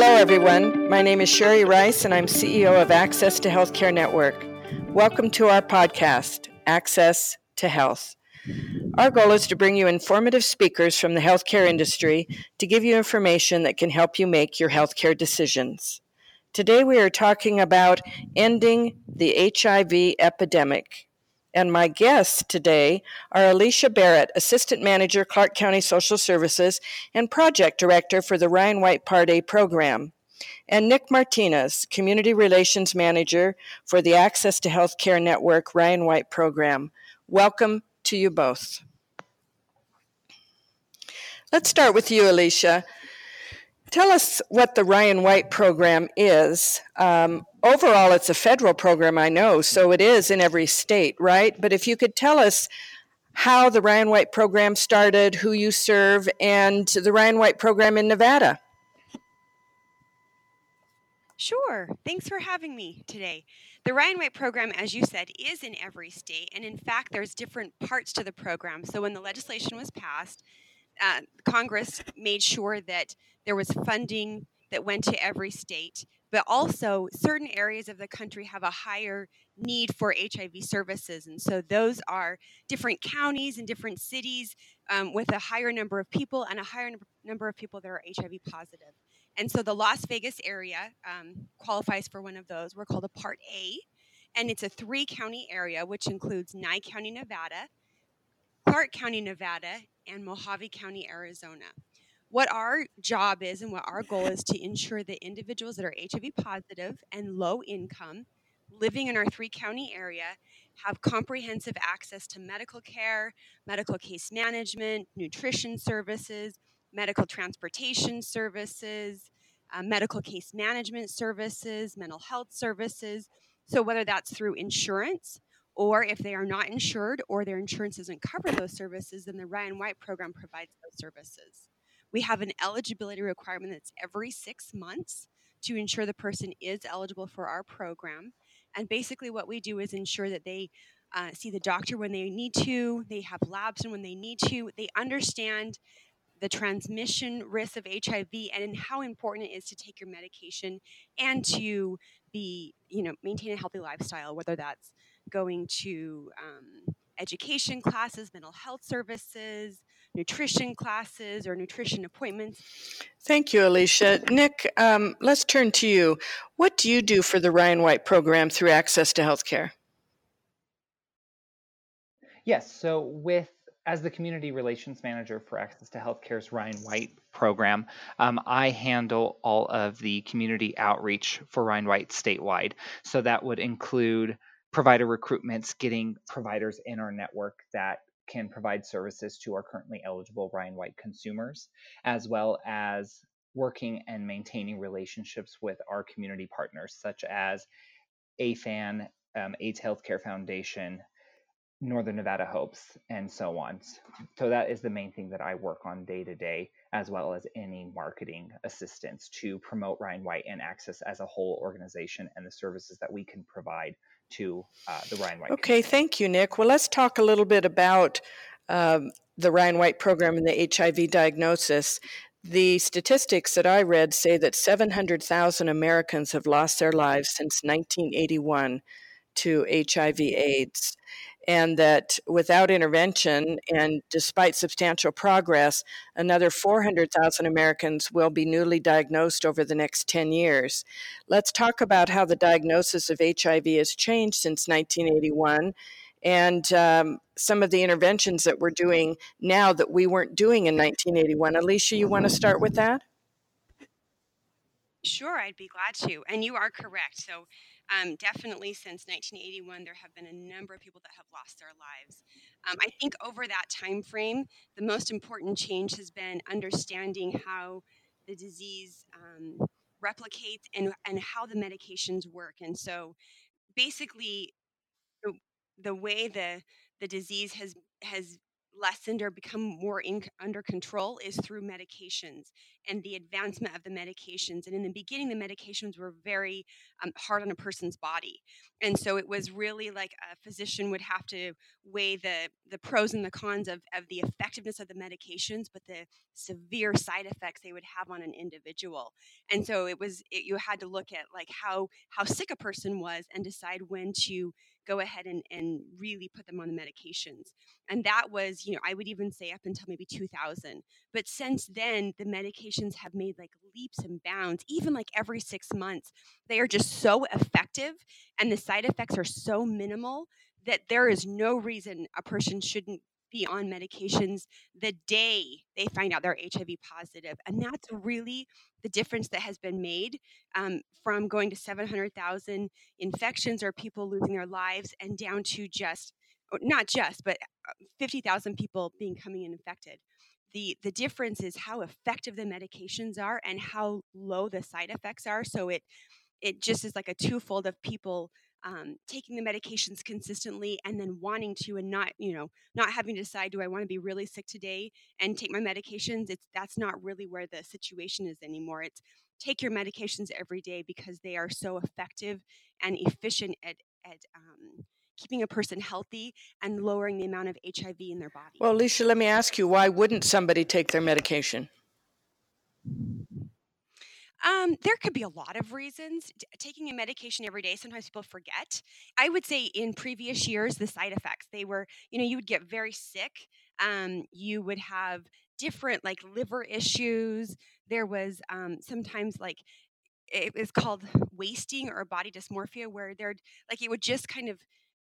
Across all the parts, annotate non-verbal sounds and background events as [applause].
Hello, everyone. My name is Sherry Rice, and I'm CEO of Access to Healthcare Network. Welcome to our podcast, Access to Health. Our goal is to bring you informative speakers from the healthcare industry to give you information that can help you make your healthcare decisions. Today, we are talking about ending the HIV epidemic. And my guests today are Alicia Barrett, Assistant Manager, Clark County Social Services, and Project Director for the Ryan White Part A program, and Nick Martinez, Community Relations Manager for the Access to Healthcare Network Ryan White program. Welcome to you both. Let's start with you, Alicia. Tell us what the Ryan White program is. Um, overall, it's a federal program, I know, so it is in every state, right? But if you could tell us how the Ryan White program started, who you serve, and the Ryan White program in Nevada. Sure. Thanks for having me today. The Ryan White program, as you said, is in every state. And in fact, there's different parts to the program. So when the legislation was passed, uh, Congress made sure that there was funding that went to every state, but also certain areas of the country have a higher need for HIV services. And so those are different counties and different cities um, with a higher number of people and a higher number of people that are HIV positive. And so the Las Vegas area um, qualifies for one of those. We're called a Part A, and it's a three county area, which includes Nye County, Nevada, Clark County, Nevada, and Mohave County, Arizona what our job is and what our goal is to ensure that individuals that are HIV positive and low income living in our three county area have comprehensive access to medical care, medical case management, nutrition services, medical transportation services, uh, medical case management services, mental health services. So, whether that's through insurance or if they are not insured or their insurance doesn't cover those services, then the Ryan White program provides those services. We have an eligibility requirement that's every six months to ensure the person is eligible for our program. And basically, what we do is ensure that they uh, see the doctor when they need to, they have labs and when they need to, they understand the transmission risk of HIV and how important it is to take your medication and to be, you know, maintain a healthy lifestyle, whether that's going to um, education classes, mental health services, nutrition classes or nutrition appointments. Thank you, Alicia. Nick, um, let's turn to you. What do you do for the Ryan White program through Access to Healthcare? Yes, so with as the community relations manager for Access to Healthcare's Ryan White program, um, I handle all of the community outreach for Ryan White statewide. So that would include provider recruitments, getting providers in our network that can provide services to our currently eligible Ryan White consumers, as well as working and maintaining relationships with our community partners, such as AFAN, um, AIDS Healthcare Foundation, Northern Nevada Hopes, and so on. So that is the main thing that I work on day to day, as well as any marketing assistance to promote Ryan White and Access as a whole organization and the services that we can provide to uh, the Ryan White. Okay, community. thank you, Nick. Well, let's talk a little bit about um, the Ryan White program and the HIV diagnosis. The statistics that I read say that 700,000 Americans have lost their lives since 1981 to HIV/AIDS and that without intervention and despite substantial progress, another 400,000 Americans will be newly diagnosed over the next 10 years. Let's talk about how the diagnosis of HIV has changed since 1981 and um, some of the interventions that we're doing now that we weren't doing in 1981. Alicia, you want to start with that? Sure, I'd be glad to. And you are correct. So, um, definitely since 1981, there have been a number of people that have lost their lives. Um, I think over that time frame, the most important change has been understanding how the disease um, replicates and, and how the medications work. And so, basically, the, the way the the disease has has lessened or become more in, under control is through medications and the advancement of the medications. And in the beginning, the medications were very um, hard on a person's body. And so it was really like a physician would have to weigh the, the pros and the cons of, of the effectiveness of the medications, but the severe side effects they would have on an individual. And so it was, it, you had to look at like how, how sick a person was and decide when to go ahead and, and really put them on the medications. And that was, you know, I would even say up until maybe 2000. But since then, the medications have made like leaps and bounds, even like every six months. They are just so effective and the side effects are so minimal that there is no reason a person shouldn't be on medications the day they find out they're HIV positive. And that's really the difference that has been made um, from going to 700,000 infections or people losing their lives and down to just, not just, but uh, 50,000 people being coming in infected. The, the difference is how effective the medications are and how low the side effects are. So it it just is like a twofold of people um, taking the medications consistently and then wanting to and not you know not having to decide do i want to be really sick today and take my medications it's that's not really where the situation is anymore it's take your medications every day because they are so effective and efficient at, at um, keeping a person healthy and lowering the amount of hiv in their body well alicia let me ask you why wouldn't somebody take their medication um, there could be a lot of reasons. taking a medication every day, sometimes people forget. I would say in previous years, the side effects, they were, you know, you would get very sick. Um, you would have different like liver issues. There was um, sometimes like it was called wasting or body dysmorphia, where they're like it would just kind of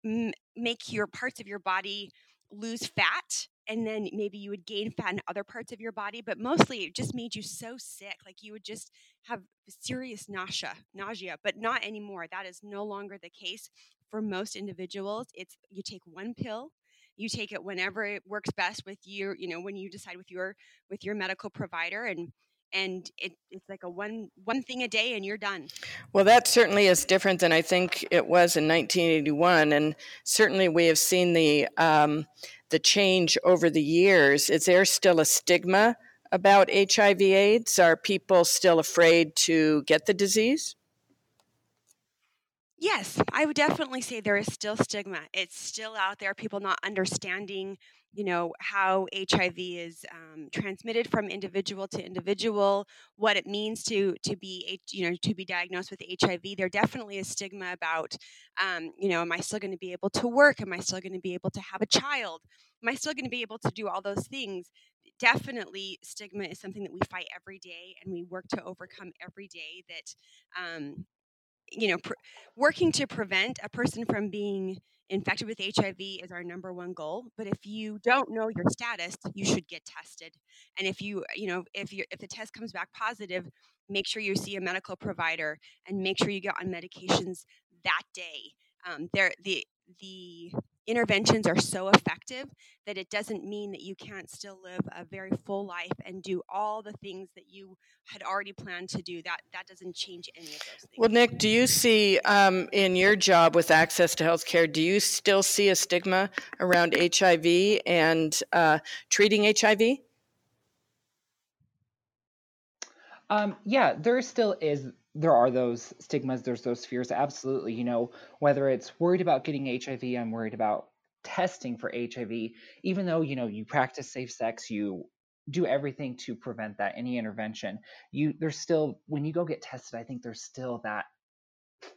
m- make your parts of your body lose fat and then maybe you would gain fat in other parts of your body but mostly it just made you so sick like you would just have serious nausea nausea but not anymore that is no longer the case for most individuals it's you take one pill you take it whenever it works best with you you know when you decide with your with your medical provider and and it, it's like a one one thing a day and you're done. Well that certainly is different than i think it was in 1981 and certainly we have seen the um, the change over the years. Is there still a stigma about hiv aids are people still afraid to get the disease? Yes, I would definitely say there is still stigma. It's still out there, people not understanding you know how hiv is um, transmitted from individual to individual what it means to to be you know to be diagnosed with hiv there definitely is stigma about um, you know am i still going to be able to work? Am i still going to be able to have a child? Am i still going to be able to do all those things? Definitely stigma is something that we fight every day and we work to overcome every day that um, you know pr- working to prevent a person from being infected with HIV is our number one goal. But if you don't know your status, you should get tested. And if you, you know, if you if the test comes back positive, make sure you see a medical provider and make sure you get on medications that day. Um, there, the the interventions are so effective that it doesn't mean that you can't still live a very full life and do all the things that you had already planned to do. That that doesn't change any of those things. Well nick do you see um, in your job with access to health care do you still see a stigma around hiv and uh, treating hiv um, yeah there still is there are those stigmas, there's those fears. Absolutely. You know, whether it's worried about getting HIV, I'm worried about testing for HIV, even though, you know, you practice safe sex, you do everything to prevent that, any intervention, you there's still when you go get tested, I think there's still that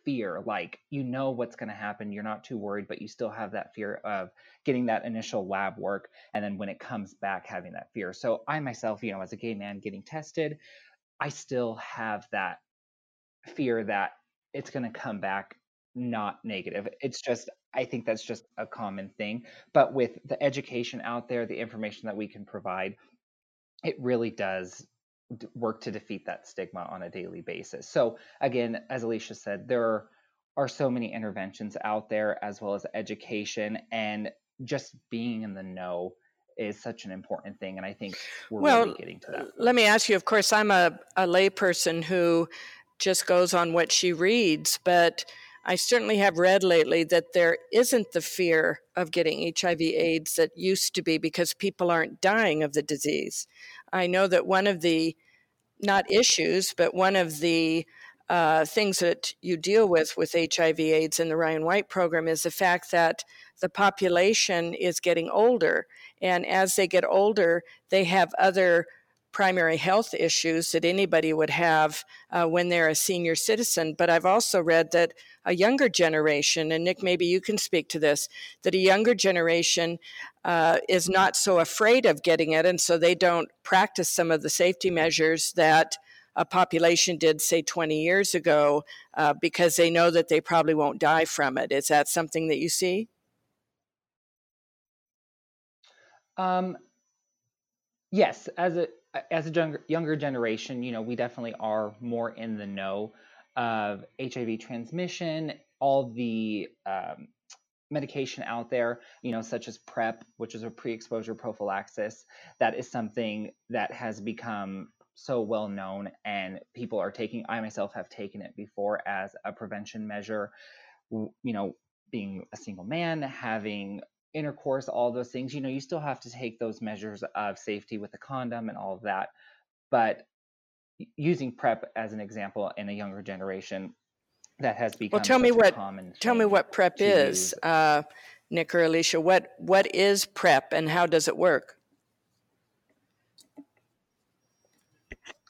fear like you know what's going to happen you're not too worried but you still have that fear of getting that initial lab work and then when it comes back having that fear so i myself you know as a gay man getting tested i still have that fear that it's going to come back not negative. It's just, I think that's just a common thing. But with the education out there, the information that we can provide, it really does work to defeat that stigma on a daily basis. So, again, as Alicia said, there are so many interventions out there, as well as education, and just being in the know is such an important thing. And I think we're well, really getting to that. Let me ask you of course, I'm a, a layperson who just goes on what she reads. But I certainly have read lately that there isn't the fear of getting HIV AIDS that used to be because people aren't dying of the disease. I know that one of the, not issues, but one of the uh, things that you deal with with HIV AIDS in the Ryan White program is the fact that the population is getting older. And as they get older, they have other primary health issues that anybody would have uh, when they're a senior citizen. But I've also read that a younger generation, and Nick, maybe you can speak to this, that a younger generation uh, is not so afraid of getting it, and so they don't practice some of the safety measures that a population did, say, 20 years ago, uh, because they know that they probably won't die from it. Is that something that you see? Um, yes, as a as a younger, younger generation, you know, we definitely are more in the know of HIV transmission, all the um, medication out there, you know, such as PrEP, which is a pre-exposure prophylaxis. That is something that has become so well known, and people are taking. I myself have taken it before as a prevention measure. You know, being a single man, having intercourse, all those things, you know, you still have to take those measures of safety with the condom and all of that. But using PrEP as an example in a younger generation, that has become well. Tell me what tell me what PrEP is, uh, Nick or Alicia. What what is PrEP and how does it work?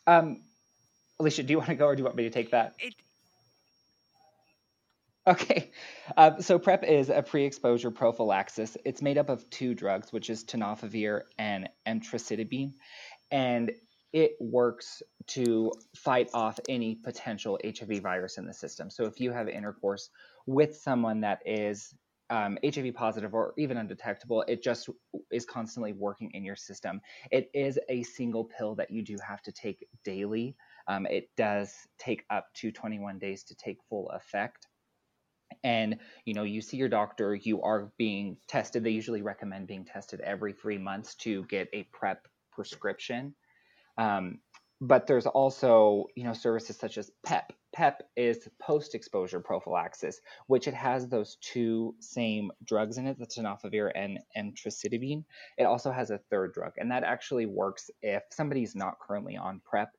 Um, Alicia, do you want to go or do you want me to take that? It, Okay, uh, so PrEP is a pre-exposure prophylaxis. It's made up of two drugs, which is tenofovir and emtricitabine, and it works to fight off any potential HIV virus in the system. So if you have intercourse with someone that is um, HIV positive or even undetectable, it just is constantly working in your system. It is a single pill that you do have to take daily. Um, it does take up to 21 days to take full effect and you know you see your doctor you are being tested they usually recommend being tested every three months to get a prep prescription. Um, but there's also you know services such as pep. Pep is post exposure prophylaxis which it has those two same drugs in it the tenofovir and emtricitabine it also has a third drug and that actually works if somebody's not currently on prep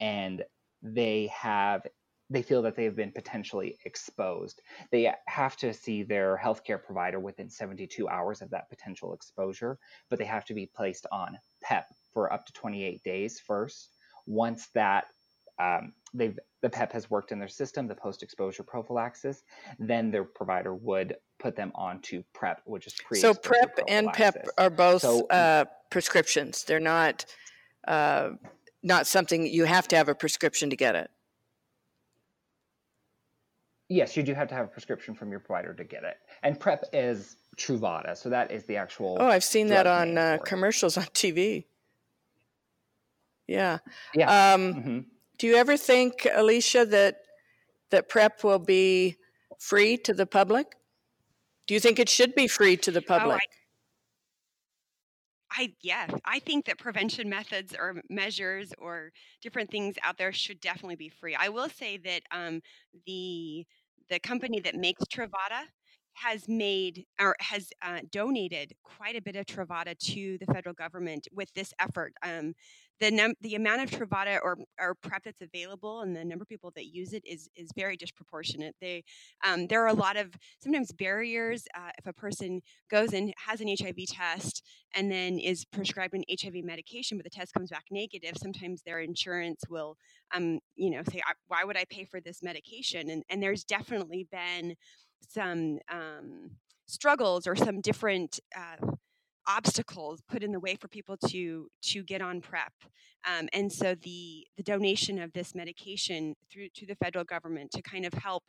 and they have they feel that they have been potentially exposed. They have to see their healthcare provider within 72 hours of that potential exposure, but they have to be placed on PEP for up to 28 days first. Once that um, they've the PEP has worked in their system, the post-exposure prophylaxis, then their provider would put them on to PrEP, which is pre. So PrEP and PEP are both so, uh, prescriptions. They're not uh, not something you have to have a prescription to get it. Yes, you do have to have a prescription from your provider to get it. And PrEP is Truvada, so that is the actual. Oh, I've seen that on uh, commercials [laughs] on TV. Yeah. Yeah. Um, mm-hmm. Do you ever think, Alicia, that that PrEP will be free to the public? Do you think it should be free to the public? Oh, I yeah, I think that prevention methods or measures or different things out there should definitely be free. I will say that um, the the company that makes Truvada has made or has uh, donated quite a bit of Truvada to the federal government with this effort. Um, the num- the amount of Truvada or, or PrEP that's available and the number of people that use it is is very disproportionate. They um, there are a lot of sometimes barriers uh, if a person goes and has an HIV test and then is prescribed an HIV medication, but the test comes back negative. Sometimes their insurance will um, you know say why would I pay for this medication? And and there's definitely been some um, struggles or some different uh, obstacles put in the way for people to to get on prep. Um, and so the the donation of this medication through to the federal government to kind of help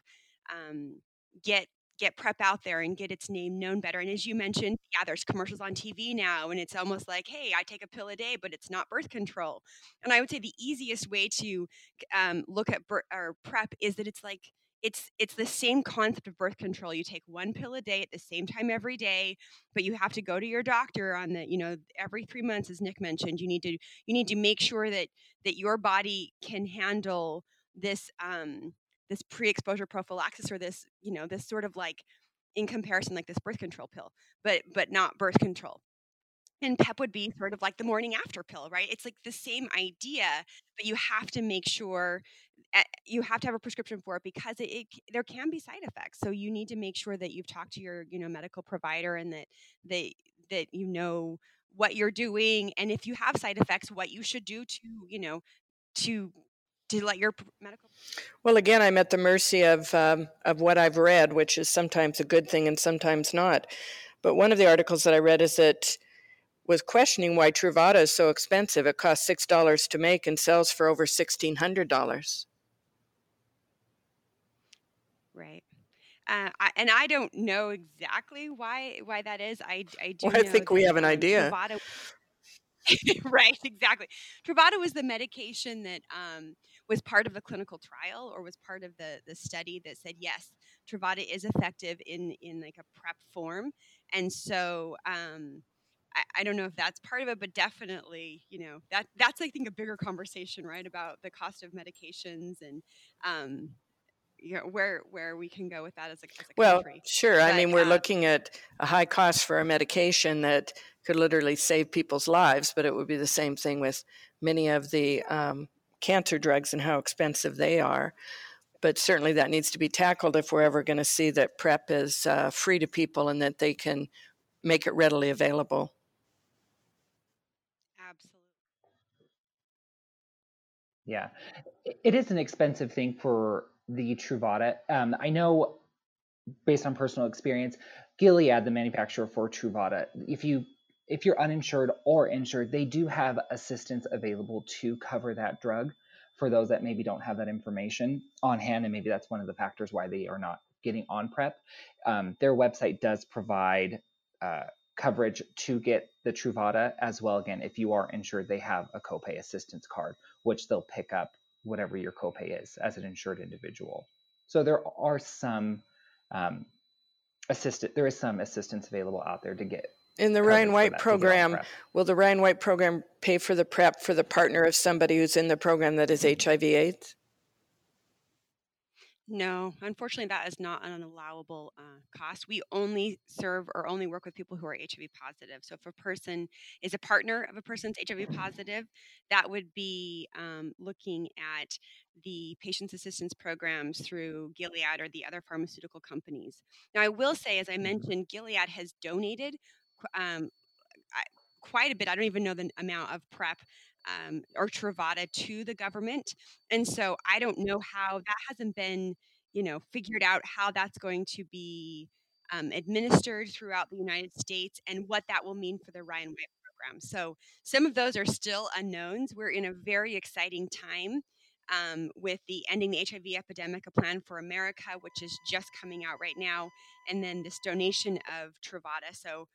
um, get get prep out there and get its name known better. And as you mentioned yeah there's commercials on tv now and it's almost like hey i take a pill a day but it's not birth control. And i would say the easiest way to um, look at ber- or prep is that it's like it's it's the same concept of birth control. You take one pill a day at the same time every day but you have to go to your doctor on the you know every 3 months as Nick mentioned you need to you need to make sure that that your body can handle this um this pre-exposure prophylaxis or this you know this sort of like in comparison like this birth control pill but but not birth control. And pep would be sort of like the morning after pill right? It's like the same idea but you have to make sure you have to have a prescription for it because it, it, there can be side effects so you need to make sure that you've talked to your you know medical provider and that they that you know what you're doing and if you have side effects what you should do to you know to to let your medical well again i'm at the mercy of um, of what i've read which is sometimes a good thing and sometimes not but one of the articles that i read is that was questioning why Truvada is so expensive. It costs six dollars to make and sells for over sixteen hundred dollars. Right. Uh, I, and I don't know exactly why why that is. I I [laughs] do. Well, I think we have an idea. Truvada, [laughs] right. Exactly. Truvada was the medication that um, was part of the clinical trial or was part of the the study that said yes, Truvada is effective in in like a prep form, and so. Um, I, I don't know if that's part of it, but definitely, you know, that that's I think a bigger conversation, right, about the cost of medications and um, you know, where where we can go with that as a, as a well, country. sure. But, I mean, we're um, looking at a high cost for a medication that could literally save people's lives, but it would be the same thing with many of the um, cancer drugs and how expensive they are. But certainly that needs to be tackled if we're ever going to see that PrEP is uh, free to people and that they can make it readily available. Absolutely. Yeah, it is an expensive thing for the Truvada. Um, I know, based on personal experience, Gilead, the manufacturer for Truvada, if you if you're uninsured or insured, they do have assistance available to cover that drug for those that maybe don't have that information on hand, and maybe that's one of the factors why they are not getting on PrEP. Um, their website does provide uh, coverage to get the Truvada as well. Again, if you are insured, they have a copay assistance card, which they'll pick up whatever your copay is as an insured individual. So there are some um, assistant, there is some assistance available out there to get. In the Ryan White program, will the Ryan White program pay for the prep for the partner of somebody who's in the program that is HIV/AIDS? No, unfortunately, that is not an allowable uh, cost. We only serve or only work with people who are HIV positive. So, if a person is a partner of a person's HIV positive, that would be um, looking at the patient's assistance programs through Gilead or the other pharmaceutical companies. Now, I will say, as I mentioned, Gilead has donated um, quite a bit. I don't even know the amount of PrEP um, or Truvada to the government. And so I don't know how that hasn't been, you know, figured out how that's going to be um, administered throughout the United States and what that will mean for the Ryan White program. So some of those are still unknowns. We're in a very exciting time. Um, with the Ending the HIV Epidemic, a plan for America, which is just coming out right now, and then this donation of Truvada. So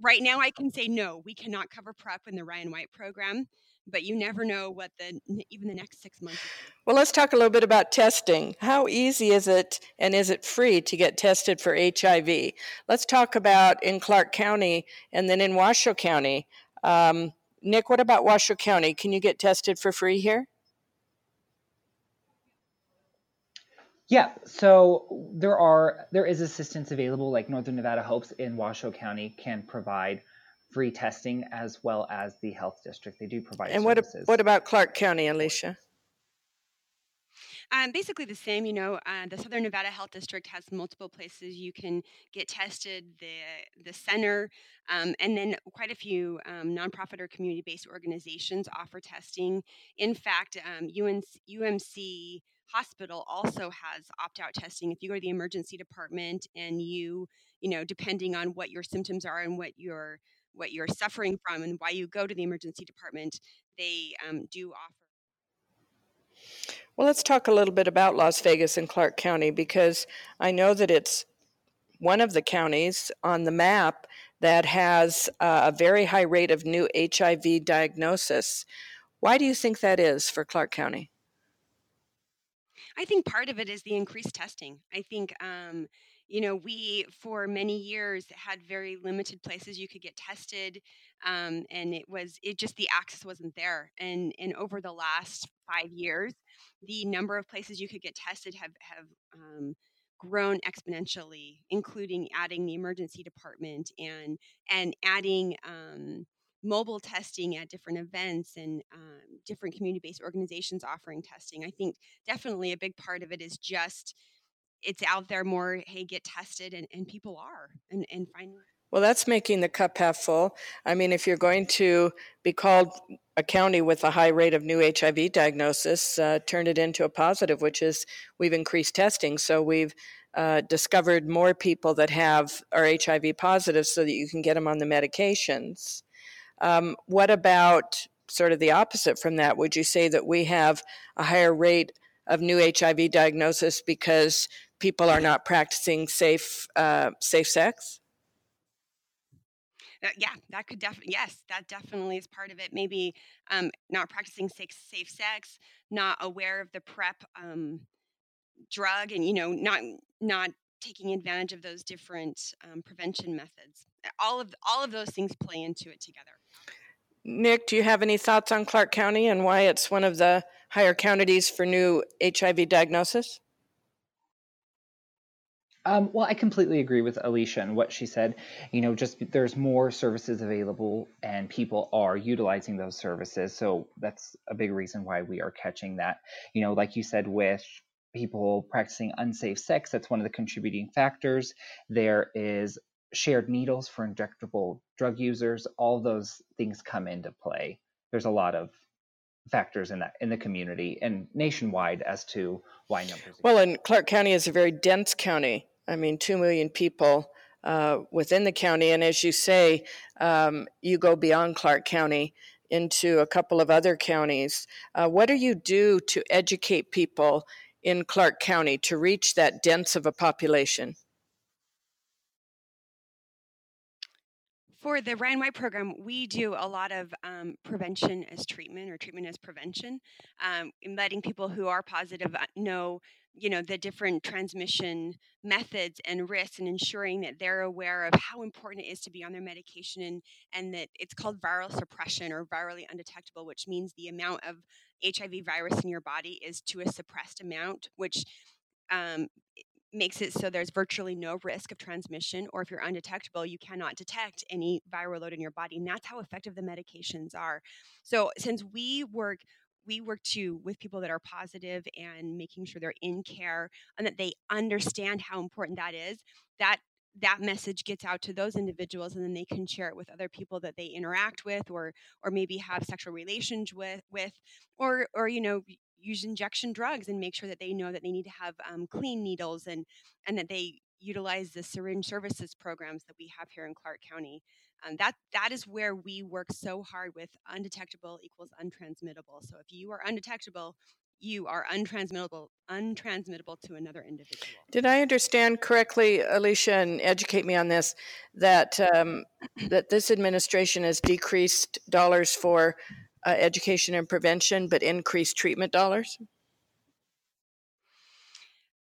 right now I can say no, we cannot cover prep in the Ryan White program, but you never know what the even the next six months. Well, let's talk a little bit about testing. How easy is it, and is it free to get tested for HIV? Let's talk about in Clark County and then in Washoe County. Um, Nick, what about Washoe County? Can you get tested for free here? Yeah, so there are there is assistance available. Like Northern Nevada Hopes in Washoe County can provide free testing as well as the health district. They do provide. And services. what what about Clark County, Alicia? Um, basically the same. You know, uh, the Southern Nevada Health District has multiple places you can get tested. The the center, um, and then quite a few um, nonprofit or community-based organizations offer testing. In fact, UNC, um, UMC hospital also has opt-out testing. If you go to the emergency department and you you know depending on what your symptoms are and what you're what you're suffering from and why you go to the emergency department they um, do offer well let's talk a little bit about las vegas and clark county because i know that it's one of the counties on the map that has a very high rate of new hiv diagnosis. Why do you think that is for clark county I think part of it is the increased testing. I think, um, you know, we for many years had very limited places you could get tested, um, and it was it just the access wasn't there. And and over the last five years, the number of places you could get tested have have um, grown exponentially, including adding the emergency department and and adding um, mobile testing at different events and um, different community-based organizations offering testing. I think definitely a big part of it is just it's out there more. Hey, get tested, and, and people are and and finding well, that's making the cup half full. I mean, if you're going to be called a county with a high rate of new HIV diagnosis, uh, turn it into a positive, which is we've increased testing. So we've uh, discovered more people that have are HIV positive so that you can get them on the medications. Um, what about sort of the opposite from that? Would you say that we have a higher rate of new HIV diagnosis because people are not practicing safe uh, safe sex? Uh, yeah, that could definitely yes, that definitely is part of it. Maybe um, not practicing safe, safe sex, not aware of the PrEP um, drug, and you know, not not taking advantage of those different um, prevention methods. All of all of those things play into it together. Nick, do you have any thoughts on Clark County and why it's one of the higher counties for new HIV diagnosis? Um, well, I completely agree with Alicia and what she said. You know, just there's more services available and people are utilizing those services. So that's a big reason why we are catching that. You know, like you said, with people practicing unsafe sex, that's one of the contributing factors. There is shared needles for injectable drug users. All those things come into play. There's a lot of factors in that in the community and nationwide as to why numbers. Well, and Clark County is a very dense county. I mean, 2 million people uh, within the county. And as you say, um, you go beyond Clark County into a couple of other counties. Uh, what do you do to educate people in Clark County to reach that dense of a population? For the Ryan White program, we do a lot of um, prevention as treatment or treatment as prevention, um, letting people who are positive uh, know you know the different transmission methods and risks and ensuring that they're aware of how important it is to be on their medication and and that it's called viral suppression or virally undetectable which means the amount of hiv virus in your body is to a suppressed amount which um, makes it so there's virtually no risk of transmission or if you're undetectable you cannot detect any viral load in your body and that's how effective the medications are. So since we work we work too with people that are positive and making sure they're in care and that they understand how important that is that that message gets out to those individuals and then they can share it with other people that they interact with or or maybe have sexual relations with with or or you know use injection drugs and make sure that they know that they need to have um, clean needles and and that they utilize the syringe services programs that we have here in Clark County um, that that is where we work so hard with undetectable equals untransmittable. So if you are undetectable, you are untransmittable untransmittable to another individual. Did I understand correctly, Alicia, and educate me on this that um, that this administration has decreased dollars for uh, education and prevention, but increased treatment dollars?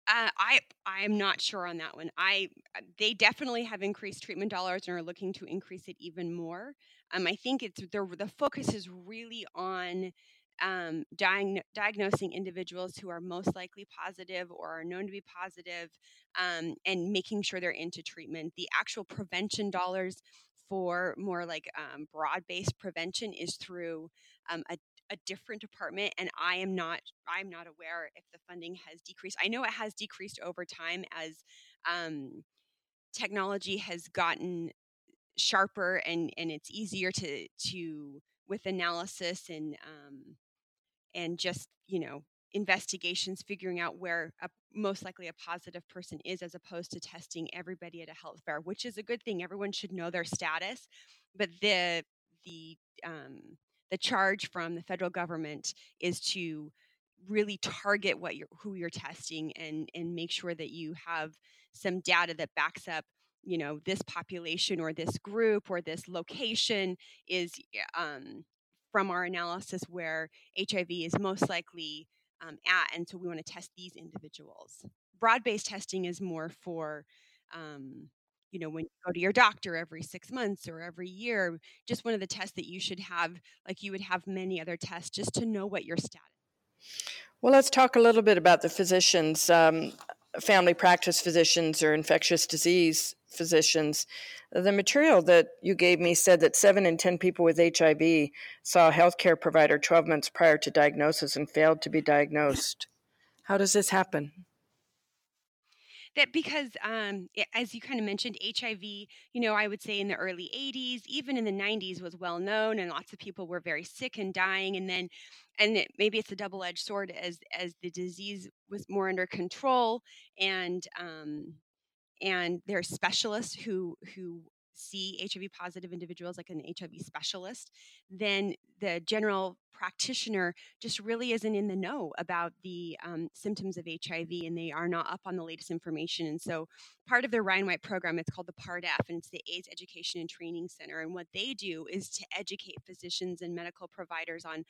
Uh, I I am not sure on that one. I uh, they definitely have increased treatment dollars and are looking to increase it even more. Um, I think it's the the focus is really on um, diag- diagnosing individuals who are most likely positive or are known to be positive, um, and making sure they're into treatment. The actual prevention dollars for more like um, broad based prevention is through um, a a different department and i am not i'm not aware if the funding has decreased. I know it has decreased over time as um, technology has gotten sharper and and it's easier to to with analysis and um, and just you know investigations figuring out where a, most likely a positive person is as opposed to testing everybody at a health fair which is a good thing everyone should know their status but the the um, the charge from the federal government is to really target what you're who you're testing and and make sure that you have some data that backs up you know this population or this group or this location is um, from our analysis where hiv is most likely um, at and so we want to test these individuals broad-based testing is more for um, you know when you go to your doctor every six months or every year just one of the tests that you should have like you would have many other tests just to know what your status Well, let's talk a little bit about the physicians, um, family practice physicians or infectious disease physicians. The material that you gave me said that seven in 10 people with HIV saw a healthcare provider 12 months prior to diagnosis and failed to be diagnosed. How does this happen? that because um, as you kind of mentioned hiv you know i would say in the early 80s even in the 90s was well known and lots of people were very sick and dying and then and it, maybe it's a double-edged sword as as the disease was more under control and um, and there are specialists who who see HIV positive individuals like an HIV specialist, then the general practitioner just really isn't in the know about the um, symptoms of HIV and they are not up on the latest information. And so part of the Ryan White program, it's called the PART F and it's the AIDS Education and Training Center. And what they do is to educate physicians and medical providers on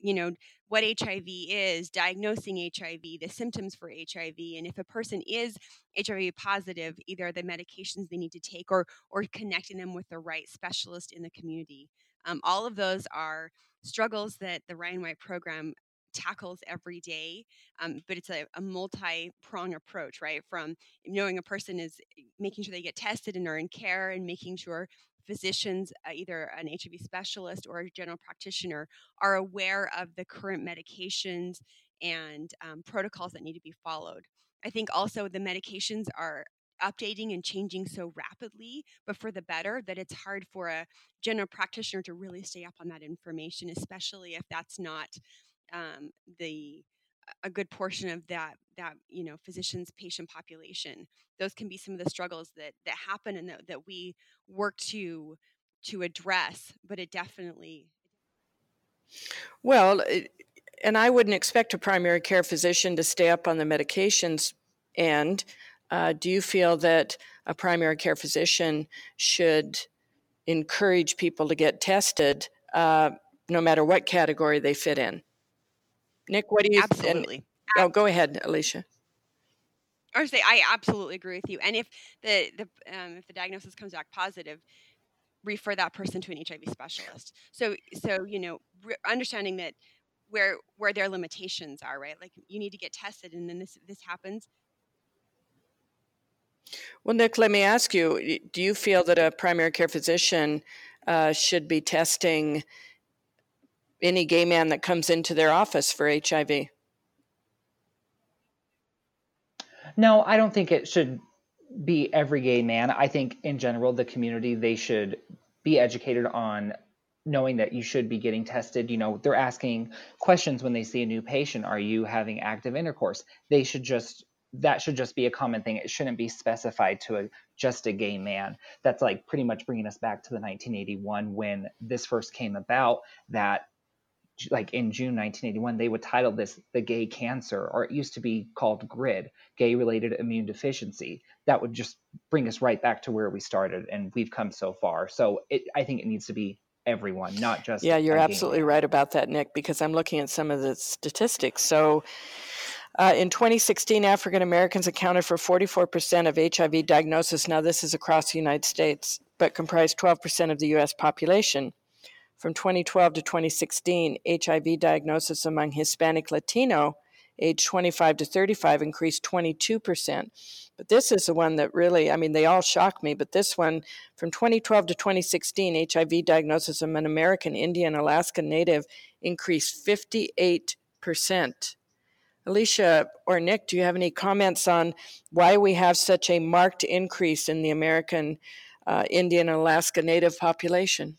you know what hiv is diagnosing hiv the symptoms for hiv and if a person is hiv positive either the medications they need to take or or connecting them with the right specialist in the community. Um, all of those are struggles that the ryan white program tackles every day um, but it's a, a multi-prong approach right? From knowing a person is making sure they get tested and are in care and making sure physicians, uh, either an HIV specialist or a general practitioner, are aware of the current medications and um, protocols that need to be followed. I think also the medications are updating and changing so rapidly, but for the better, that it's hard for a general practitioner to really stay up on that information, especially if that's not um, the a good portion of that that you know physicians patient population. Those can be some of the struggles that that happen and that, that we work to to address but it definitely well and i wouldn't expect a primary care physician to stay up on the medications and uh, do you feel that a primary care physician should encourage people to get tested uh, no matter what category they fit in Nick, what do you? Absolutely. And, oh, go ahead, Alicia. I would say I absolutely agree with you. And if the the um, if the diagnosis comes back positive, refer that person to an HIV specialist. So so you know re- understanding that where where their limitations are, right? Like you need to get tested, and then this this happens. Well, Nick, let me ask you: Do you feel that a primary care physician uh, should be testing any gay man that comes into their office for HIV? No, I don't think it should be every gay man. I think in general, the community, they should be educated on knowing that you should be getting tested. You know, they're asking questions when they see a new patient. Are you having active intercourse? They should just that should just be a common thing. It shouldn't be specified to a just a gay man. That's like pretty much bringing us back to the 1981 when this first came about that like in June 1981, they would title this the gay cancer, or it used to be called GRID, gay related immune deficiency. That would just bring us right back to where we started, and we've come so far. So it, I think it needs to be everyone, not just. Yeah, you're absolutely right about that, Nick, because I'm looking at some of the statistics. So uh, in 2016, African Americans accounted for 44% of HIV diagnosis. Now, this is across the United States, but comprised 12% of the U.S. population. From 2012 to 2016, HIV diagnosis among Hispanic Latino age 25 to 35 increased 22%. But this is the one that really, I mean, they all shock me, but this one from 2012 to 2016, HIV diagnosis among American Indian Alaska Native increased 58%. Alicia or Nick, do you have any comments on why we have such a marked increase in the American uh, Indian Alaska Native population?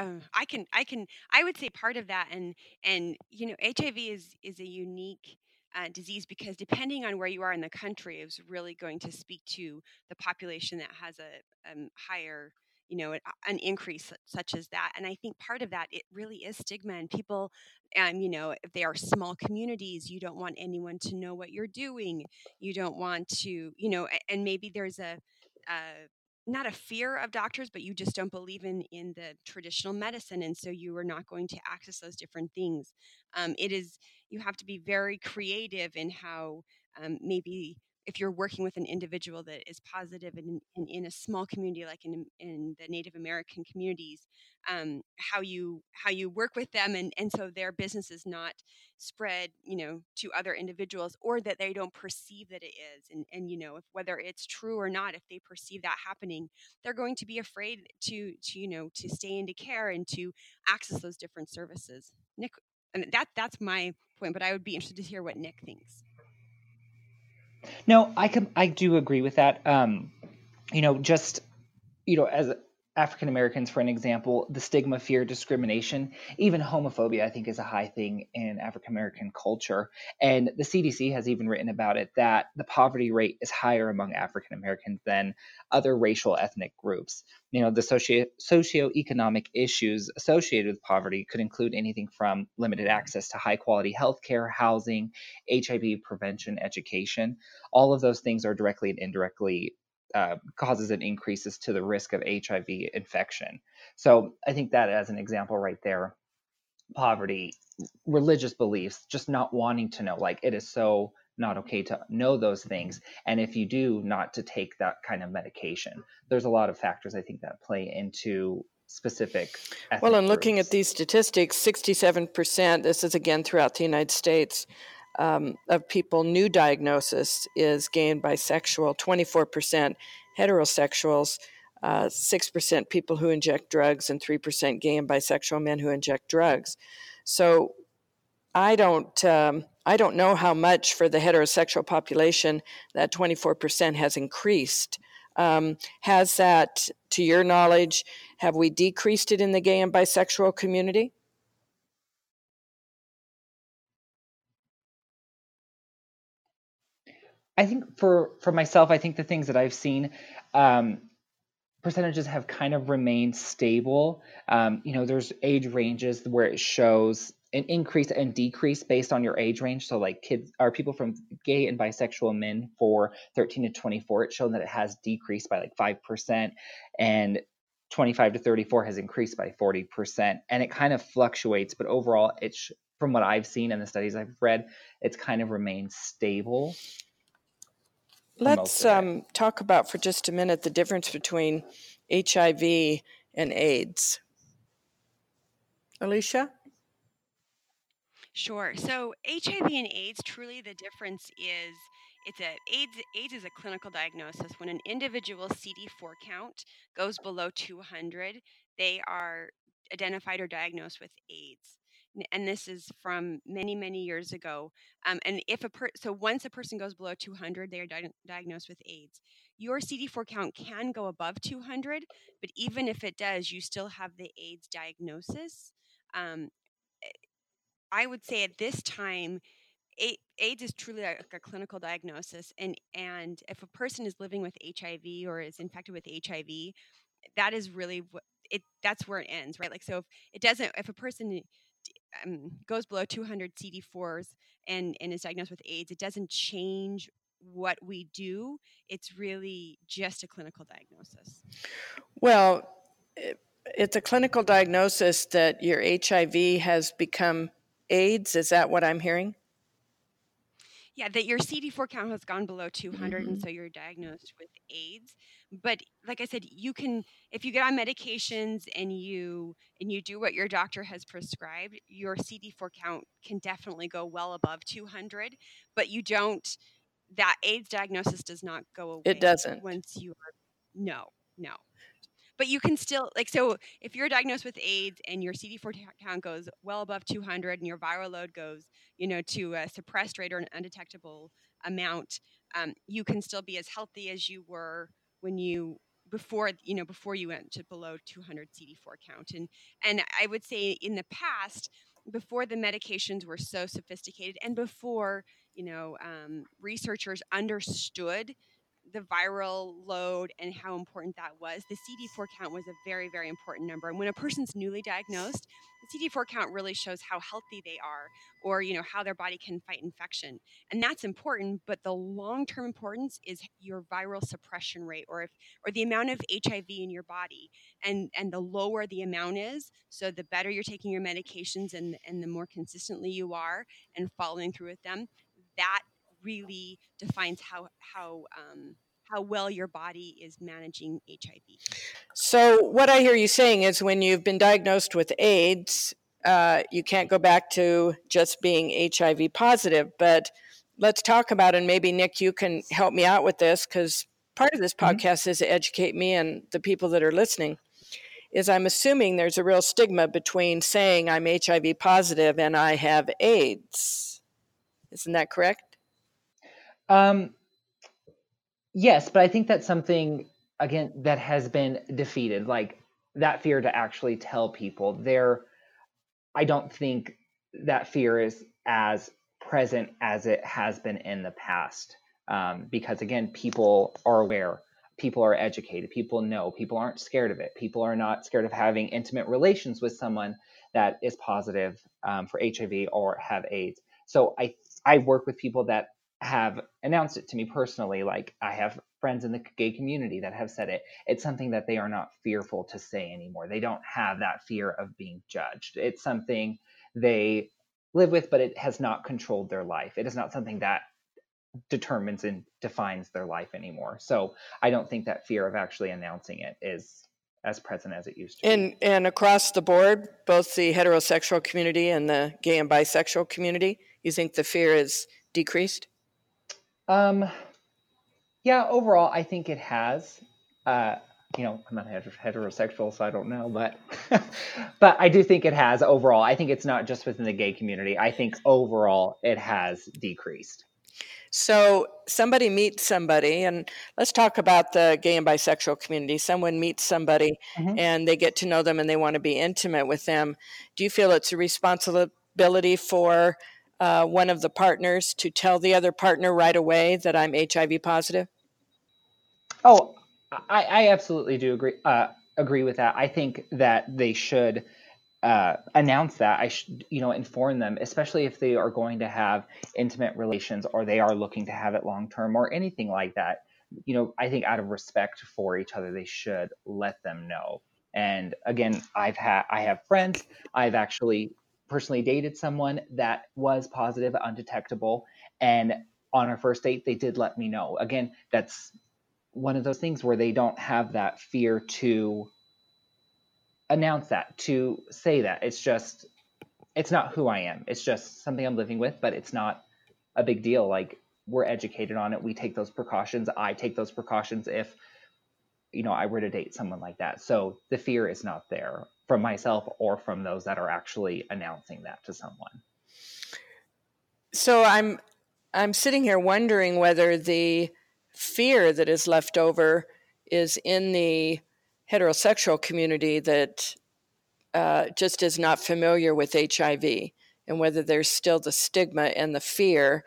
Um, I can, I can, I would say part of that, and and you know, HIV is is a unique uh, disease because depending on where you are in the country, is really going to speak to the population that has a um, higher, you know, an increase such as that. And I think part of that it really is stigma, and people, um, you know, if they are small communities, you don't want anyone to know what you're doing. You don't want to, you know, and maybe there's a, a not a fear of doctors, but you just don't believe in in the traditional medicine, and so you are not going to access those different things. Um, it is you have to be very creative in how um, maybe if you're working with an individual that is positive in, in, in a small community like in, in the native american communities um, how you how you work with them and, and so their business is not spread you know to other individuals or that they don't perceive that it is. And and you know if whether it's true or not if they perceive that happening they're going to be afraid to to you know to stay into care and to access those different services. Nick and that that's my point but i would be interested to hear what nick thinks no, I can I do agree with that. Um, you know, just you know, as African Americans, for an example, the stigma, fear, discrimination, even homophobia, I think is a high thing in African American culture. And the CDC has even written about it that the poverty rate is higher among African Americans than other racial ethnic groups. You know, the socio- socioeconomic issues associated with poverty could include anything from limited access to high quality healthcare, housing, HIV prevention, education. All of those things are directly and indirectly uh, causes and increases to the risk of HIV infection. So I think that as an example right there, poverty, religious beliefs, just not wanting to know, like it is so not okay to know those things. And if you do, not to take that kind of medication. There's a lot of factors I think that play into specific. Well, and looking at these statistics, 67%, this is again throughout the United States, um, of people new diagnosis is gay bisexual, 24% heterosexuals, uh, 6% people who inject drugs, and 3% gay and bisexual men who inject drugs. So I don't, um, I don't know how much for the heterosexual population that 24% has increased. Um, has that, to your knowledge, have we decreased it in the gay and bisexual community? I think for for myself, I think the things that I've seen, um, percentages have kind of remained stable. Um, you know, there's age ranges where it shows an increase and decrease based on your age range. So, like kids are people from gay and bisexual men for 13 to 24, it's shown that it has decreased by like five percent, and 25 to 34 has increased by 40 percent, and it kind of fluctuates. But overall, it's from what I've seen in the studies I've read, it's kind of remained stable. Let's um, talk about for just a minute the difference between HIV and AIDS. Alicia? Sure. So HIV and AIDS, truly the difference is it's a AIDS AIDS is a clinical diagnosis. When an individual CD4 count goes below 200, they are identified or diagnosed with AIDS and this is from many many years ago um, and if a per so once a person goes below 200 they are di- diagnosed with aids your cd4 count can go above 200 but even if it does you still have the aids diagnosis um, eh, i would say at this time AIDS is truly like a clinical diagnosis, and and if a person is living with HIV or is infected with HIV, that is really what it. That's where it ends, right? Like so, if it doesn't, if a person um, goes below 200 CD4s and, and is diagnosed with AIDS, it doesn't change what we do. It's really just a clinical diagnosis. Well, it's a clinical diagnosis that your HIV has become AIDS. Is that what I'm hearing? Yeah, that your CD4 count has gone below 200, mm-hmm. and so you're diagnosed with AIDS but like i said you can if you get on medications and you and you do what your doctor has prescribed your cd4 count can definitely go well above 200 but you don't that aids diagnosis does not go away it doesn't. once you are no no. But you can still like so if you're diagnosed with aids and your cd4 count goes well above 200 and your viral load goes you know to a suppressed rate or an undetectable amount um, you can still be as healthy as you were when you before you know before you went to below 200 CD4 count and and I would say in the past before the medications were so sophisticated and before you know um, researchers understood the viral load and how important that was the cd4 count was a very very important number and when a person's newly diagnosed the CD4 count really shows how healthy they are or you know how their body can fight infection. And that's important, but the long-term importance is your viral suppression rate or if or the amount of HIV in your body. And and the lower the amount is, so the better you're taking your medications and and the more consistently you are and following through with them, that really defines how how um, how well your body is managing HIV. So, what I hear you saying is when you've been diagnosed with AIDS, uh, you can't go back to just being HIV positive. But let's talk about, and maybe Nick, you can help me out with this because part of this mm-hmm. podcast mm-hmm. is to educate me and the people that are listening. Is I'm assuming there's a real stigma between saying I'm HIV positive and I have AIDS. Isn't that correct? Um, Yes, but I think that's something again that has been defeated. Like that fear to actually tell people there. I don't think that fear is as present as it has been in the past. Um, because again, people are aware, people are educated, people know, people aren't scared of it. People are not scared of having intimate relations with someone that is positive um, for HIV or have AIDS. So I I work with people that have announced it to me personally. Like I have friends in the gay community that have said it. It's something that they are not fearful to say anymore. They don't have that fear of being judged. It's something they live with, but it has not controlled their life. It is not something that determines and defines their life anymore. So I don't think that fear of actually announcing it is as present as it used to. And be. and across the board, both the heterosexual community and the gay and bisexual community, you think the fear is decreased? Um, yeah, overall, I think it has. Uh, you know, I'm not heterosexual, so I don't know, but [laughs] but I do think it has overall. I think it's not just within the gay community. I think overall it has decreased. So somebody meets somebody, and let's talk about the gay and bisexual community. Someone meets somebody, mm-hmm. and they get to know them, and they want to be intimate with them. Do you feel it's a responsibility for uh, one of the partners to tell the other partner right away that I'm HIV positive? Oh, I, I absolutely do agree uh, agree with that. I think that they should uh, announce that. I should, you know, inform them, especially if they are going to have intimate relations or they are looking to have it long term or anything like that. You know, I think out of respect for each other, they should let them know. And again, I've had I have friends. I've actually personally dated someone that was positive, undetectable, and on our first date, they did let me know. Again, that's one of those things where they don't have that fear to announce that, to say that. It's just, it's not who I am. It's just something I'm living with, but it's not a big deal. Like, we're educated on it. We take those precautions. I take those precautions if, you know, I were to date someone like that. So the fear is not there from myself or from those that are actually announcing that to someone. So I'm I'm sitting here wondering whether the fear that is left over is in the heterosexual community that uh, just is not familiar with HIV, and whether there's still the stigma and the fear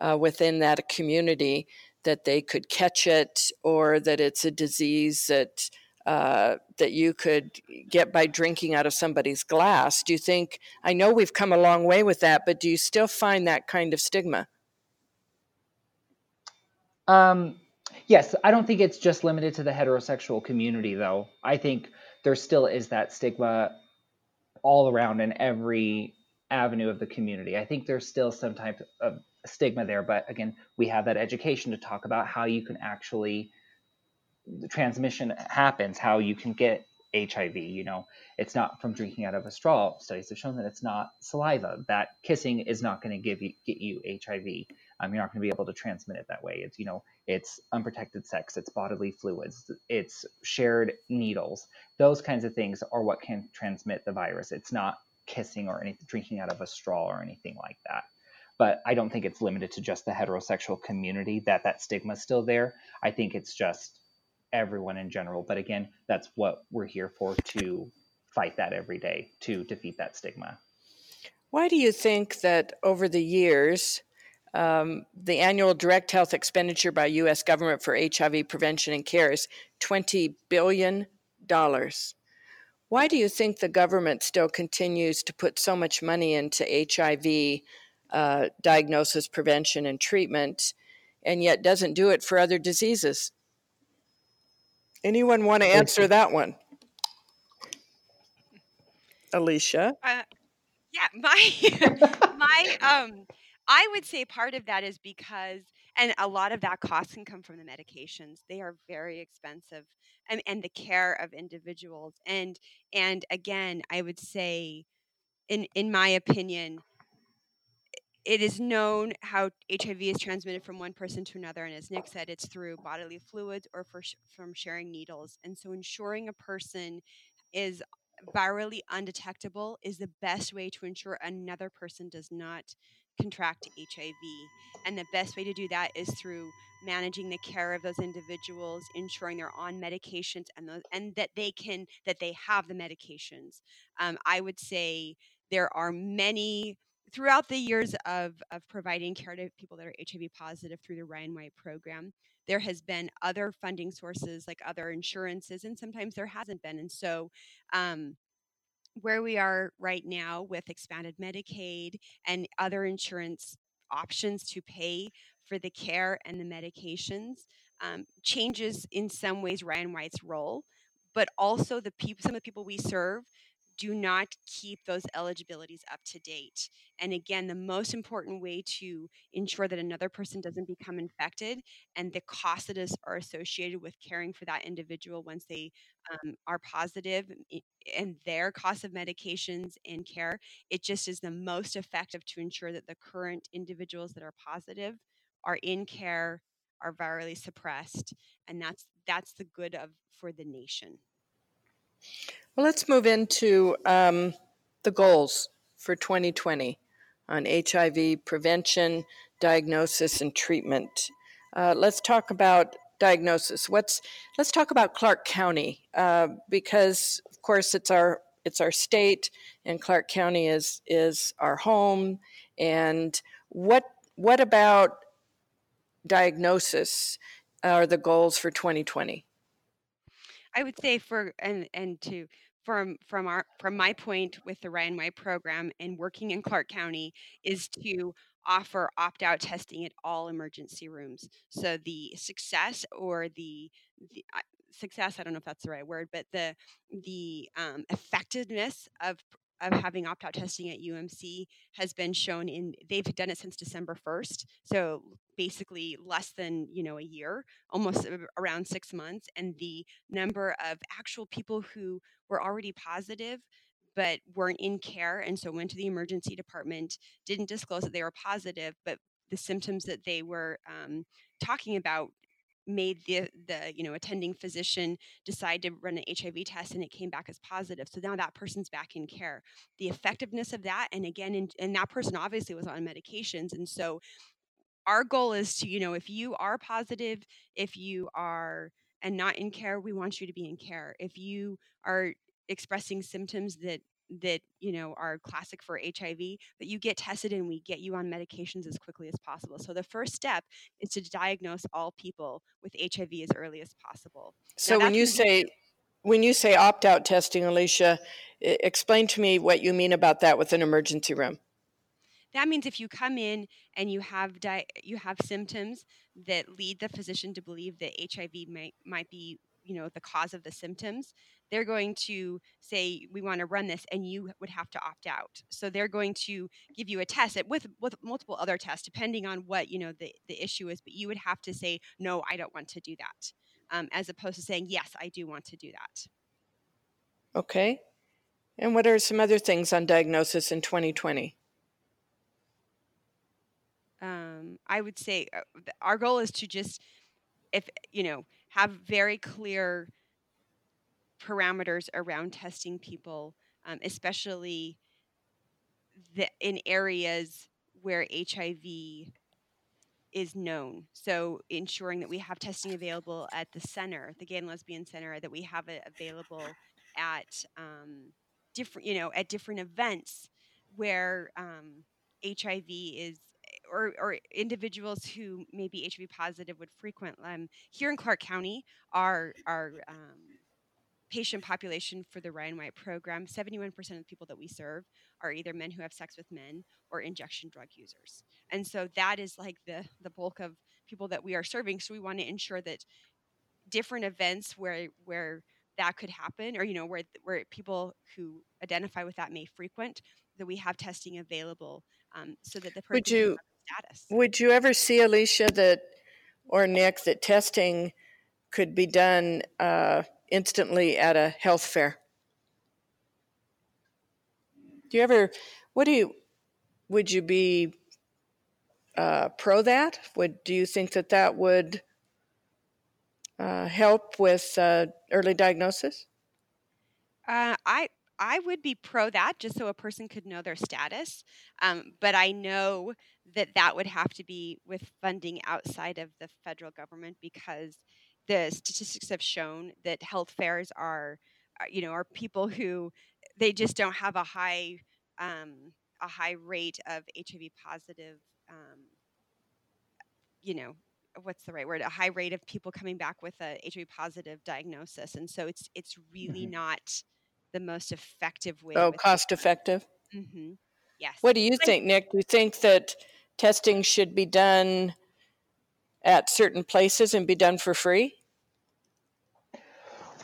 uh, within that community that they could catch it or that it's a disease that uh, that you could get by drinking out of somebody's glass. Do you think, I know we've come a long way with that, but do you still find that kind of stigma? Um, yes, I don't think it's just limited to the heterosexual community, though. I think there still is that stigma all around in every avenue of the community. I think there's still some type of stigma there, but again, we have that education to talk about how you can actually the transmission happens, how you can get HIV. You know, it's not from drinking out of a straw. Studies have shown that it's not saliva. That kissing is not going to give you get you HIV. Um, you're not going to be able to transmit it that way. It's you know, it's unprotected sex, it's bodily fluids, it's shared needles. Those kinds of things are what can transmit the virus. It's not kissing or anything, drinking out of a straw or anything like that. But I don't think it's limited to just the heterosexual community that that stigma is still there. I think it's just everyone in general. But again, that's what we're here for to fight that every day to defeat that stigma. Why do you think that over the years, um, the annual direct health expenditure by U.S. government for HIV prevention and care is $20 billion? Why do you think the government still continues to put so much money into HIV uh, diagnosis, prevention, and treatment, and yet doesn't do it for other diseases? Anyone want to answer that one? Alicia? Uh, yeah, [laughs] my my um I would say part of that is because, and a lot of that cost can come from the medications. They are very expensive, and, and the care of individuals. And and again, I would say, in in my opinion, it is known how HIV is transmitted from one person to another, and as Nick said, it's through bodily fluids or for, from sharing needles. And so, ensuring a person is virally undetectable is the best way to ensure another person does not contract HIV. And the best way to do that is through managing the care of those individuals, ensuring they're on medications and those, and that they can that they have the medications. Um, I would say there are many throughout the years of, of providing care to people that are HIV positive through the Ryan White program, there has been other funding sources like other insurances, and sometimes there hasn't been. And so, um, where we are right now with expanded Medicaid and other insurance options to pay for the care and the medications um, changes in some ways Ryan White's role, but also the people, some of the people we serve do not keep those eligibilities up to date. And again, the most important way to ensure that another person doesn't become infected and the costs that is, are associated with caring for that individual once they um, are positive and their cost of medications and care, it just is the most effective to ensure that the current individuals that are positive are in care, are virally suppressed, and that's that's the good of for the nation. Well, let's move into um, the goals for 2020 on HIV prevention, diagnosis, and treatment. Uh, let's talk about diagnosis. What's let's talk about Clark County uh, because, of course, it's our it's our state, and Clark County is is our home. And what what about diagnosis are the goals for 2020? I would say for and and to from from our from my point with the Ryan White program and working in Clark County is to offer opt-out testing at all emergency rooms. So the success or the, the uh, success, I don't know if that's the right word, but the the um, effectiveness of of having opt-out testing at UMC has been shown in they've done it since December 1st. So basically less than, you know, a year, almost around 6 months and the number of actual people who were already positive but weren't in care and so went to the emergency department, didn't disclose that they were positive, but the symptoms that they were um, talking about made the the you know attending physician decide to run an HIV test and it came back as positive. So now that person's back in care. The effectiveness of that, and again, in, and that person obviously was on medications, and so our goal is to you know if you are positive, if you are and not in care, we want you to be in care. If you are expressing symptoms that that you know are classic for hiv that you get tested and we get you on medications as quickly as possible. So the first step is to diagnose all people with hiv as early as possible. So when you say when you say opt-out testing alicia explain to me what you mean about that with an emergency room. That means if you come in and you have di- you have symptoms that lead the physician to believe that hiv might might be you know the cause of the symptoms they're going to say we want to run this and you would have to opt out. So they're going to give you a test with with multiple other tests depending on what you know the, the issue is but you would have to say no i don't want to do that um, as opposed to saying yes i do want to do that. Okay. And what are some other things on diagnosis in 2020 um, i would say uh, our goal is to just if you know have very clear parameters around testing people, um, especially the, in areas where HIV is known. So ensuring that we have testing available at the center, the Gay and Lesbian Center, that we have it available at um, different, you know, at different events where um, HIV is or, or individuals who may be HIV positive would frequent. Um, here in Clark County, our our um, patient population for the Ryan White program, 71% of the people that we serve are either men who have sex with men or injection drug users. And so that is like the the bulk of people that we are serving. So we want to ensure that different events where where that could happen or you know where where people who identify with that may frequent that we have testing available um, so that the person would you status. Would you ever see, Alicia, that or Nick, that testing could be done uh, instantly at a health fair? Do you ever? What do you? Would you be uh, pro that? Would do you think that that would uh, help with uh, early diagnosis? Uh, I I would be pro that just so a person could know their status. Um, but I know that that would have to be with funding outside of the federal government because the statistics have shown that health fairs are, are you know, are people who they just don't have a high um, a high rate of HIV positive. Um, you know, what's the right word? A high rate of people coming back with a HIV positive diagnosis, and so it's it's really mm-hmm. not the most effective way. Oh, cost effective. Mm-hmm. Yes. What do you think, Nick? Do you think that testing should be done at certain places and be done for free?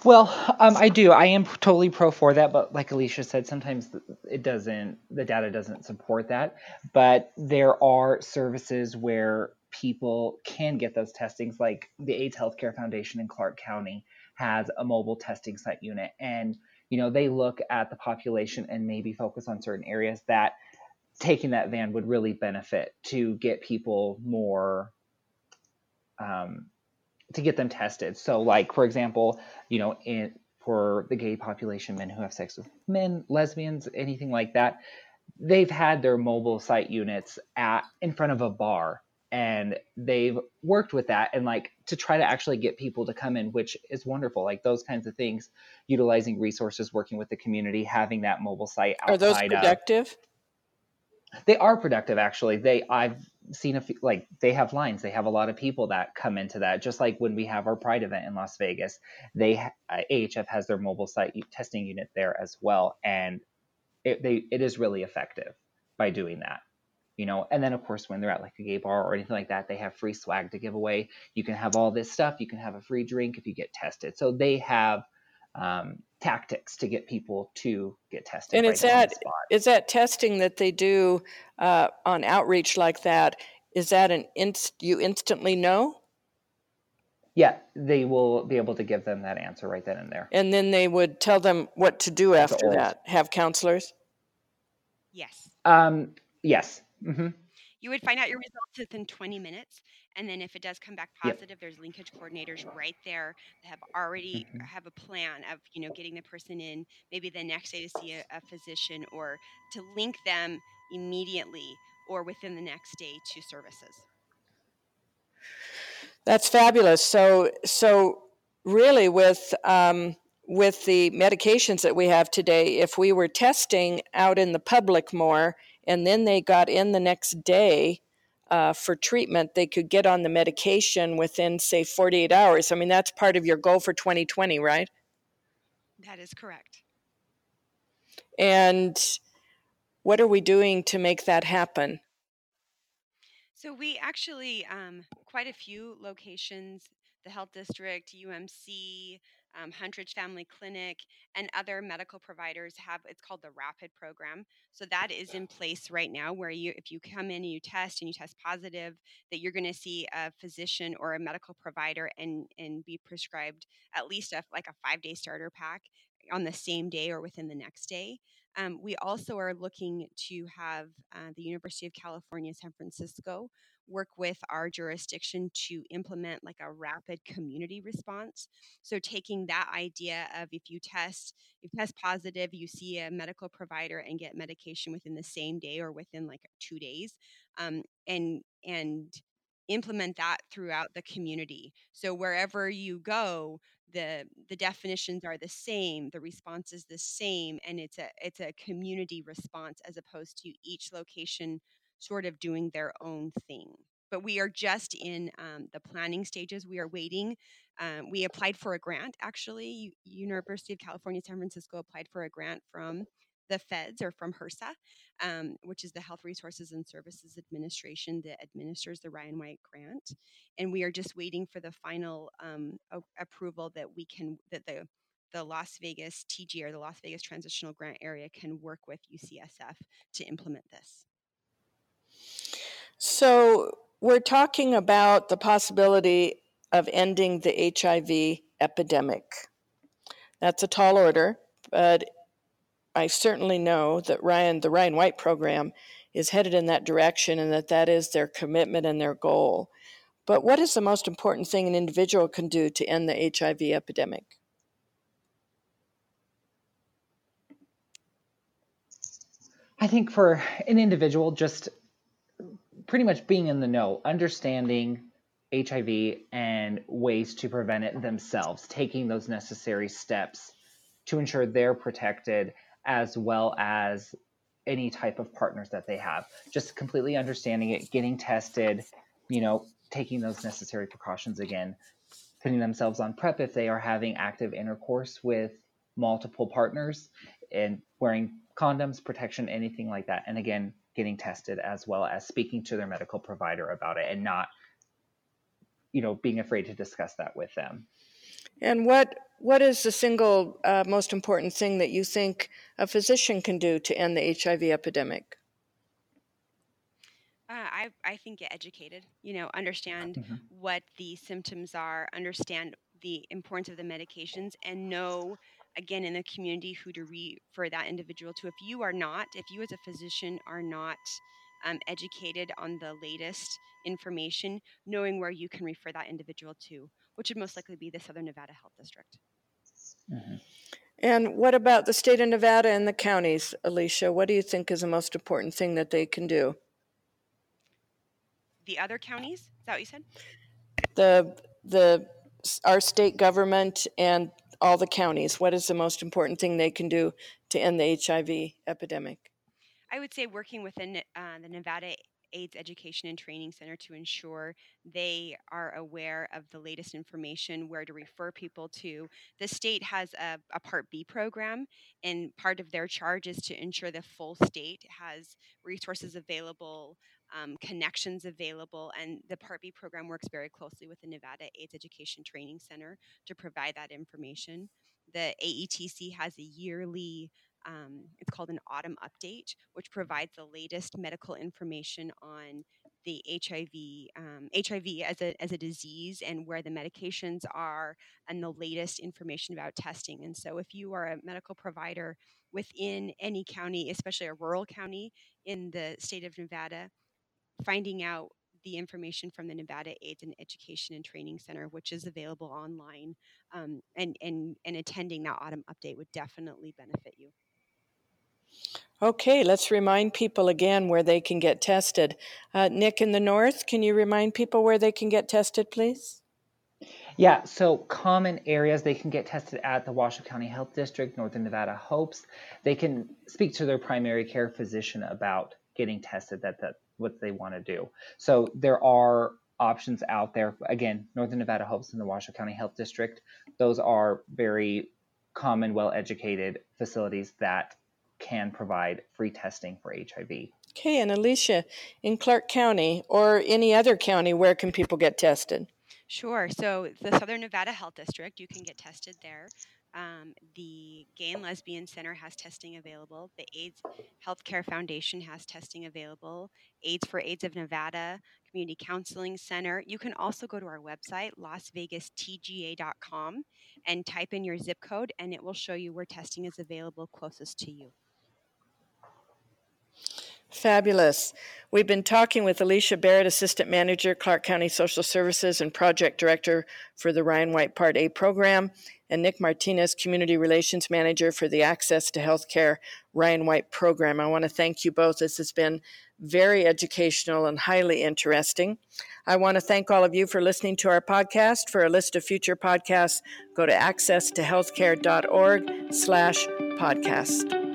Well, um, I do. I am totally pro for that, but like Alicia said, sometimes it doesn't. The data doesn't support that. But there are services where people can get those testings, like the AIDS Healthcare Foundation in Clark County has a mobile testing site unit, and you know they look at the population and maybe focus on certain areas that taking that van would really benefit to get people more um, to get them tested. So, like for example, you know, in for the gay population, men who have sex with men, lesbians, anything like that, they've had their mobile site units at in front of a bar and they've worked with that and like to try to actually get people to come in which is wonderful like those kinds of things utilizing resources working with the community having that mobile site outside are those productive of, they are productive actually they i've seen a few like they have lines they have a lot of people that come into that just like when we have our pride event in las vegas they ahf has their mobile site testing unit there as well and it, they, it is really effective by doing that you know? And then of course when they're at like a gay bar or anything like that they have free swag to give away. You can have all this stuff you can have a free drink if you get tested. So they have um, tactics to get people to get tested and right it's that is that testing that they do uh, on outreach like that is that an inst you instantly know? Yeah they will be able to give them that answer right then and there. And then they would tell them what to do after that. Have counselors? Yes. Um yes. Mm-hmm. You would find out your results within 20 minutes. And then if it does come back positive, yep. there's linkage coordinators right there that have already mm-hmm. have a plan of, you know, getting the person in maybe the next day to see a, a physician or to link them immediately or within the next day to services. That's fabulous. So, so really, with um, with the medications that we have today, if we were testing out in the public more, and then they got in the next day uh, for treatment, they could get on the medication within, say, 48 hours. I mean, that's part of your goal for 2020, right? That is correct. And what are we doing to make that happen? So, we actually, um, quite a few locations, the health district, UMC, um, Huntridge Family Clinic, and other medical providers have it's called the Rapid program. So that is in place right now, where you, if you come in and you test and you test positive, that you're going to see a physician or a medical provider and and be prescribed at least a, like a five day starter pack on the same day or within the next day. Um, we also are looking to have uh, the University of California, San Francisco work with our jurisdiction to implement like a rapid community response. So taking that idea of if you test, if you test positive, you see a medical provider and get medication within the same day or within like two days, um, and and implement that throughout the community. So wherever you go, the the definitions are the same, the response is the same, and it's a it's a community response as opposed to each location sort of doing their own thing. But we are just in um, the planning stages. We are waiting. Um, we applied for a grant, actually. University of California, San Francisco applied for a grant from the feds or from HRSA, um, which is the Health Resources and Services Administration that administers the Ryan White grant. And we are just waiting for the final um, approval that we can, that the the Las Vegas TG or the Las Vegas Transitional Grant Area can work with UCSF to implement this. So, we're talking about the possibility of ending the HIV epidemic. That's a tall order, but I certainly know that Ryan, the Ryan White program, is headed in that direction and that that is their commitment and their goal. But what is the most important thing an individual can do to end the HIV epidemic? I think for an individual, just pretty much being in the know, understanding HIV and ways to prevent it themselves, taking those necessary steps to ensure they're protected as well as any type of partners that they have. Just completely understanding it, getting tested, you know, taking those necessary precautions again, putting themselves on PrEP if they are having active intercourse with multiple partners, and wearing condoms, protection, anything like that. And again, getting tested as well as speaking to their medical provider about it and not, you know, being afraid to discuss that with them. And what what is the single uh, most important thing that you think a physician can do to end the HIV epidemic? Uh, I, I think get educated, you know, understand mm-hmm. what the symptoms are, understand the importance of the medications, and know, again, in the community who to refer that individual to. If you are not, if you as a physician are not um, educated on the latest information, knowing where you can refer that individual to, which would most likely be the Southern Nevada Health District. Mm-hmm. And what about the state of Nevada and the counties, Alicia? What do you think is the most important thing that they can do? The other counties? Is that what you said? The the our state government and all the counties. What is the most important thing they can do to end the HIV epidemic? I would say working within uh, the Nevada AIDS Education and Training Center to ensure they are aware of the latest information, where to refer people to. The state has a, a Part B program, and part of their charge is to ensure the full state has resources available. Um, connections available, and the Part B program works very closely with the Nevada AIDS Education Training Center to provide that information. The AETC has a yearly um, it's called an autumn update, which provides the latest medical information on the HIV, um, HIV as a, as a disease and where the medications are and the latest information about testing. And so, if you are a medical provider within any county, especially a rural county in the state of Nevada, finding out the information from the Nevada AIDS and Education and Training Center, which is available online, um, and, and, and attending that autumn update would definitely benefit you. Okay, let's remind people again where they can get tested. Uh, Nick in the north, can you remind people where they can get tested, please? Yeah, so common areas they can get tested at the Washoe County Health District, Northern Nevada Hopes. They can speak to their primary care physician about getting tested that that what they want to do. So there are options out there. Again, Northern Nevada Hopes and the Washoe County Health District. Those are very common, well educated facilities that can provide free testing for HIV. Okay, and Alicia, in Clark County or any other county, where can people get tested? Sure. So, the Southern Nevada Health District, you can get tested there. Um, the Gay and Lesbian Center has testing available. The AIDS Healthcare Foundation has testing available. Aid for AIDS of Nevada Community Counseling Center. You can also go to our website, lasvegastga.com, and type in your zip code, and it will show you where testing is available closest to you. Fabulous. We've been talking with Alicia Barrett, Assistant Manager, Clark County Social Services and Project Director for the Ryan White Part A program, and Nick Martinez, Community Relations Manager for the Access to Healthcare Ryan White program. I want to thank you both. This has been very educational and highly interesting. I want to thank all of you for listening to our podcast. For a list of future podcasts, go to accesstohealthcare.org slash podcast.